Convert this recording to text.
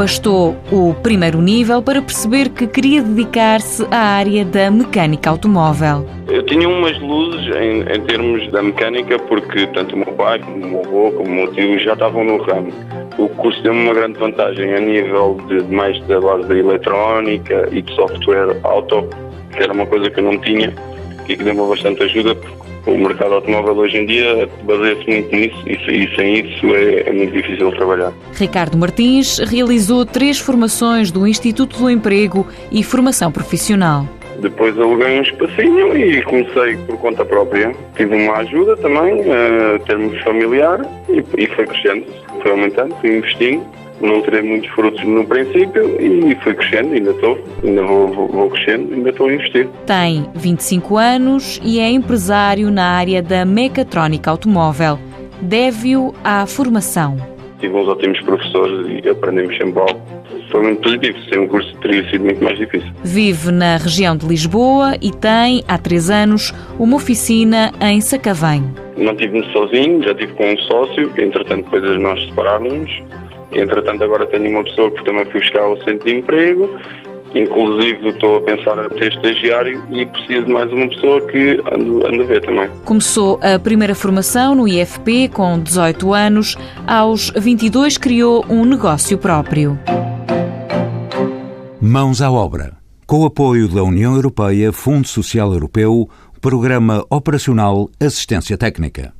Bastou o primeiro nível para perceber que queria dedicar-se à área da mecânica automóvel. Eu tinha umas luzes em, em, termos da mecânica, porque tanto o meu pai, como o meu avô, como o meu tio já estavam no ramo. O curso deu-me uma grande vantagem a nível de mais da base da eletrónica e de software auto, que era uma coisa que eu não tinha e que deu-me bastante ajuda, o mercado automóvel hoje em dia baseia-se muito nisso e, e sem isso é, é, muito difícil trabalhar. Ricardo Martins realizou três formações do Instituto do Emprego e Formação Profissional. Depois aluguei um espacinho e comecei por conta própria. Tive uma ajuda também, a termos familiar, e, e foi crescendo, foi aumentando, fui investindo não terei muitos frutos no princípio e fui crescendo, ainda estou, ainda vou, vou, vou, crescendo, ainda estou a investir. Tem 25 anos e é empresário na área da mecatrónica automóvel. Deve-o à formação. Tive uns ótimos professores e aprendemos sempre algo. Foi muito positivo, sem um curso teria sido muito mais difícil. Vive na região de Lisboa e tem, há três anos, uma oficina em Sacavém. Não tive-me sozinho, já tive com um sócio, que entretanto depois nós separámos Entretanto, agora tenho uma pessoa que também fui buscar ao centro de emprego. Inclusive, estou a pensar em ter estagiário e preciso de mais uma pessoa que ando, ando a ver também. Começou a primeira formação no IFP com 18 anos. Aos 22, criou um negócio próprio. Mãos à obra. Com o apoio da União Europeia, Fundo Social Europeu, Programa Operacional Assistência Técnica.